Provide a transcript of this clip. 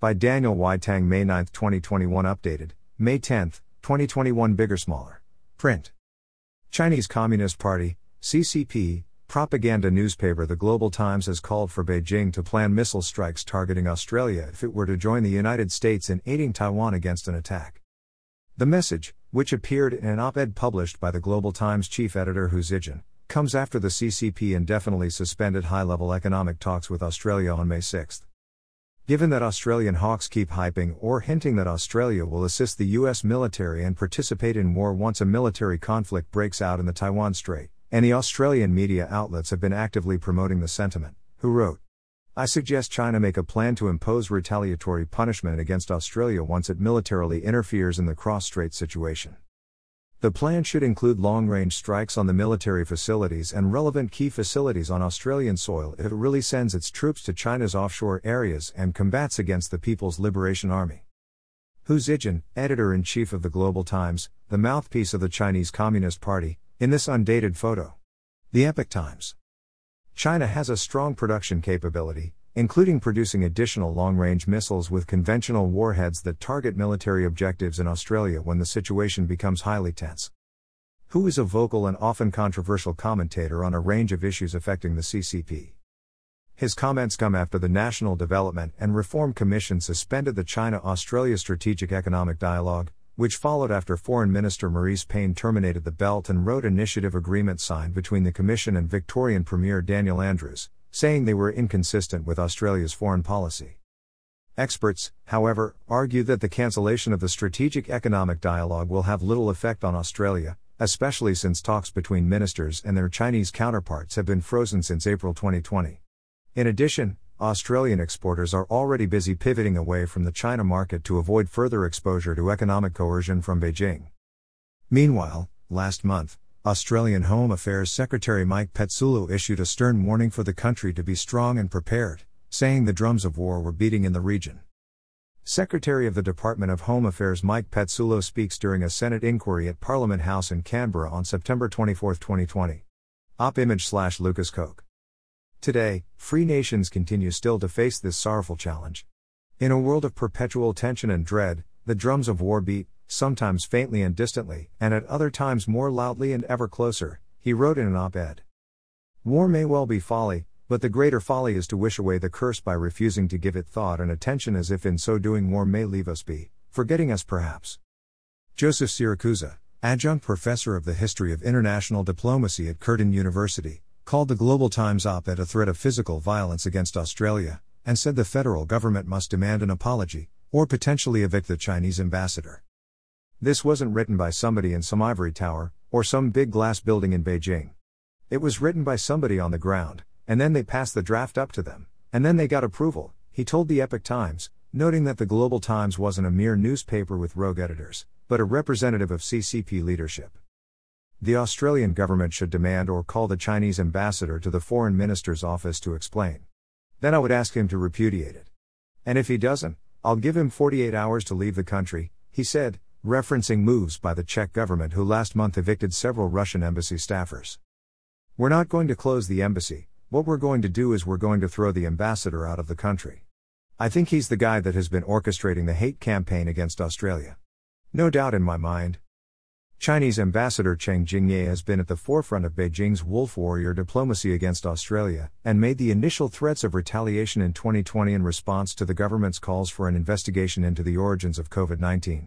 By Daniel Y. Teng, May 9, 2021, updated, May 10, 2021, bigger, smaller. Print. Chinese Communist Party, CCP, propaganda newspaper The Global Times has called for Beijing to plan missile strikes targeting Australia if it were to join the United States in aiding Taiwan against an attack. The message, which appeared in an op ed published by the Global Times chief editor Hu Xijin, comes after the CCP indefinitely suspended high level economic talks with Australia on May 6. Given that Australian hawks keep hyping or hinting that Australia will assist the US military and participate in war once a military conflict breaks out in the Taiwan Strait, the Australian media outlets have been actively promoting the sentiment, Hu wrote. I suggest China make a plan to impose retaliatory punishment against Australia once it militarily interferes in the cross strait situation. The plan should include long range strikes on the military facilities and relevant key facilities on Australian soil if it really sends its troops to China's offshore areas and combats against the People's Liberation Army. Hu Xijin, editor in chief of the Global Times, the mouthpiece of the Chinese Communist Party, in this undated photo. The Epoch Times. China has a strong production capability, including producing additional long range missiles with conventional warheads that target military objectives in Australia when the situation becomes highly tense. Hu is a vocal and often controversial commentator on a range of issues affecting the CCP. His comments come after the National Development and Reform Commission suspended the China Australia Strategic Economic Dialogue, which followed after Foreign Minister Marise Payne terminated the Belt and Road Initiative agreement signed between the Commission and Victorian Premier Daniel Andrews, saying they were inconsistent with Australia's foreign policy. Experts, however, argue that the cancellation of the Strategic Economic Dialogue will have little effect on Australia, especially since talks between ministers and their Chinese counterparts have been frozen since April 2020. In addition, Australian exporters are already busy pivoting away from the China market to avoid further exposure to economic coercion from Beijing. Meanwhile, last month, Australian Home Affairs Secretary Mike Pezzullo issued a stern warning for the country to be strong and prepared, saying the drums of war were beating in the region. Secretary of the Department of Home Affairs Mike Pezzullo speaks during a Senate inquiry at Parliament House in Canberra on September 24, 2020. AAP Image slash Lukas Coch. Today, free nations continue still to face this sorrowful challenge. In a world of perpetual tension and dread, the drums of war beat, sometimes faintly and distantly, and at other times more loudly and ever closer, he wrote in an op ed. War may well be folly, but the greater folly is to wish away the curse by refusing to give it thought and attention as if in so doing war may leave us be, forgetting us perhaps. Joseph Siracusa, adjunct professor of the history of international diplomacy at Curtin University, called the Global Times op ed a threat of physical violence against Australia, and said the federal government must demand an apology, or potentially evict the Chinese ambassador. This wasn't written by somebody in some ivory tower, or some big glass building in Beijing. It was written by somebody on the ground, and then they passed the draft up to them, and then they got approval, he told the Epoch Times, noting that the Global Times wasn't a mere newspaper with rogue editors, but a representative of CCP leadership. The Australian government should demand or call the Chinese ambassador to the foreign minister's office to explain. Then I would ask him to repudiate it. And if he doesn't, I'll give him 48 hours to leave the country, he said, referencing moves by the Czech government who last month evicted several Russian embassy staffers. We're not going to close the embassy, what we're going to do is we're going to throw the ambassador out of the country. I think he's the guy that has been orchestrating the hate campaign against Australia. No doubt in my mind. Chinese Ambassador Cheng Jingye has been at the forefront of Beijing's wolf warrior diplomacy against Australia, and made the initial threats of retaliation in 2020 in response to the government's calls for an investigation into the origins of COVID 19.